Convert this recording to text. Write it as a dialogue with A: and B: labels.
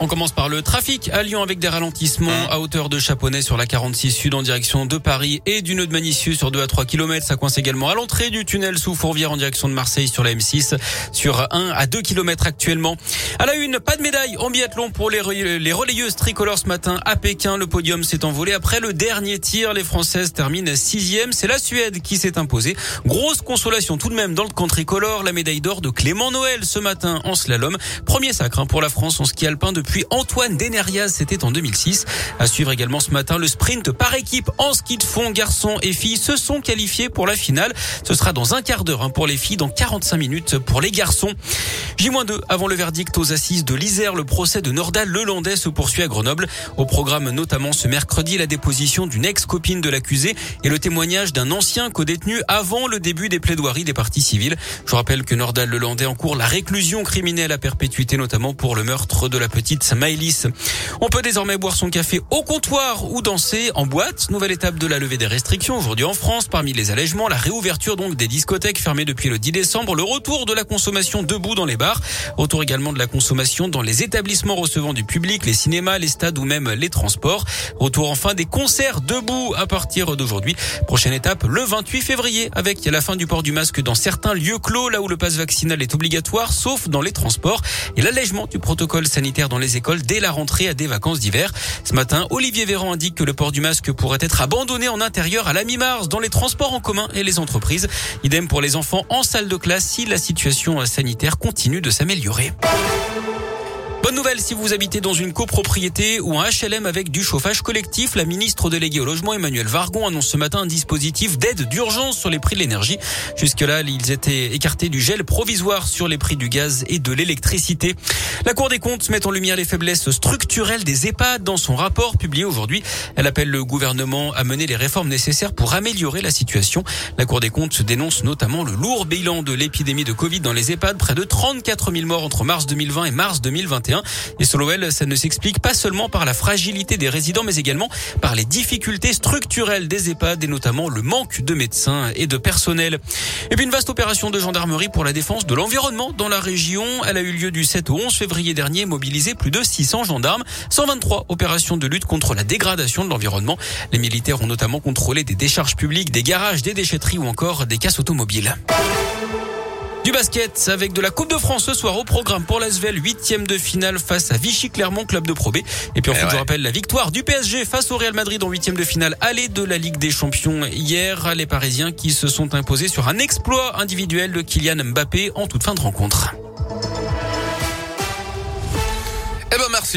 A: On commence par le trafic à Lyon avec des ralentissements à hauteur de Chaponnet sur la 46 Sud en direction de Paris et du nœud de Manicieux sur 2 à 3 km. Ça coince également à l'entrée du tunnel sous Fourvière en direction de Marseille sur la M6 sur 1 à 2 km actuellement. À la une, pas de médaille en biathlon pour les, les relayeuses tricolores ce matin à Pékin. Le podium s'est envolé après le dernier tir. Les Françaises terminent sixième. C'est la Suède qui s'est imposée. Grosse consolation tout de même dans le camp tricolore. La médaille d'or de Clément Noël ce matin en slalom. Premier sacre hein, pour la France en ski alpin depuis puis Antoine Denerias, c'était en 2006. À suivre également ce matin le sprint par équipe en ski de fond. Garçons et filles se sont qualifiés pour la finale. Ce sera dans un quart d'heure hein, pour les filles, dans 45 minutes pour les garçons. J-2 avant le verdict aux assises de l'Isère. Le procès de Nordal Lelandais se poursuit à Grenoble. Au programme notamment ce mercredi la déposition d'une ex-copine de l'accusé et le témoignage d'un ancien co-détenu avant le début des plaidoiries des parties civiles. Je rappelle que Nordal Lelandais encourt la réclusion criminelle à perpétuité notamment pour le meurtre de la petite Maëlys. On peut désormais boire son café au comptoir ou danser en boîte. Nouvelle étape de la levée des restrictions aujourd'hui en France. Parmi les allègements, la réouverture donc des discothèques fermées depuis le 10 décembre, le retour de la consommation debout dans les bars, retour également de la consommation dans les établissements recevant du public, les cinémas, les stades ou même les transports. Retour enfin des concerts debout à partir d'aujourd'hui. Prochaine étape le 28 février avec la fin du port du masque dans certains lieux clos là où le passe vaccinal est obligatoire sauf dans les transports et l'allègement du protocole sanitaire dans les écoles dès la rentrée à des vacances d'hiver. Ce matin, Olivier Véran indique que le port du masque pourrait être abandonné en intérieur à la mi-mars dans les transports en commun et les entreprises. Idem pour les enfants en salle de classe si la situation sanitaire continue de s'améliorer. Nouvelle si vous habitez dans une copropriété ou un HLM avec du chauffage collectif. La ministre déléguée au logement Emmanuel Vargon annonce ce matin un dispositif d'aide d'urgence sur les prix de l'énergie. Jusque-là, ils étaient écartés du gel provisoire sur les prix du gaz et de l'électricité. La Cour des comptes met en lumière les faiblesses structurelles des EHPAD dans son rapport publié aujourd'hui. Elle appelle le gouvernement à mener les réformes nécessaires pour améliorer la situation. La Cour des comptes dénonce notamment le lourd bilan de l'épidémie de Covid dans les EHPAD, près de 34 000 morts entre mars 2020 et mars 2021. Et elle, ça ne s'explique pas seulement par la fragilité des résidents, mais également par les difficultés structurelles des EHPAD et notamment le manque de médecins et de personnel. Et puis une vaste opération de gendarmerie pour la défense de l'environnement dans la région. Elle a eu lieu du 7 au 11 février dernier, mobilisé plus de 600 gendarmes, 123 opérations de lutte contre la dégradation de l'environnement. Les militaires ont notamment contrôlé des décharges publiques, des garages, des déchetteries ou encore des casses automobiles. Du basket avec de la Coupe de France ce soir au programme pour l'Asvel, huitième de finale face à Vichy Clermont, club de Pro B. Et puis en fait, je rappelle la victoire du PSG face au Real Madrid en huitième de finale aller de la Ligue des Champions hier. Les Parisiens qui se sont imposés sur un exploit individuel de Kylian Mbappé en toute fin de rencontre.
B: Eh ben merci bien.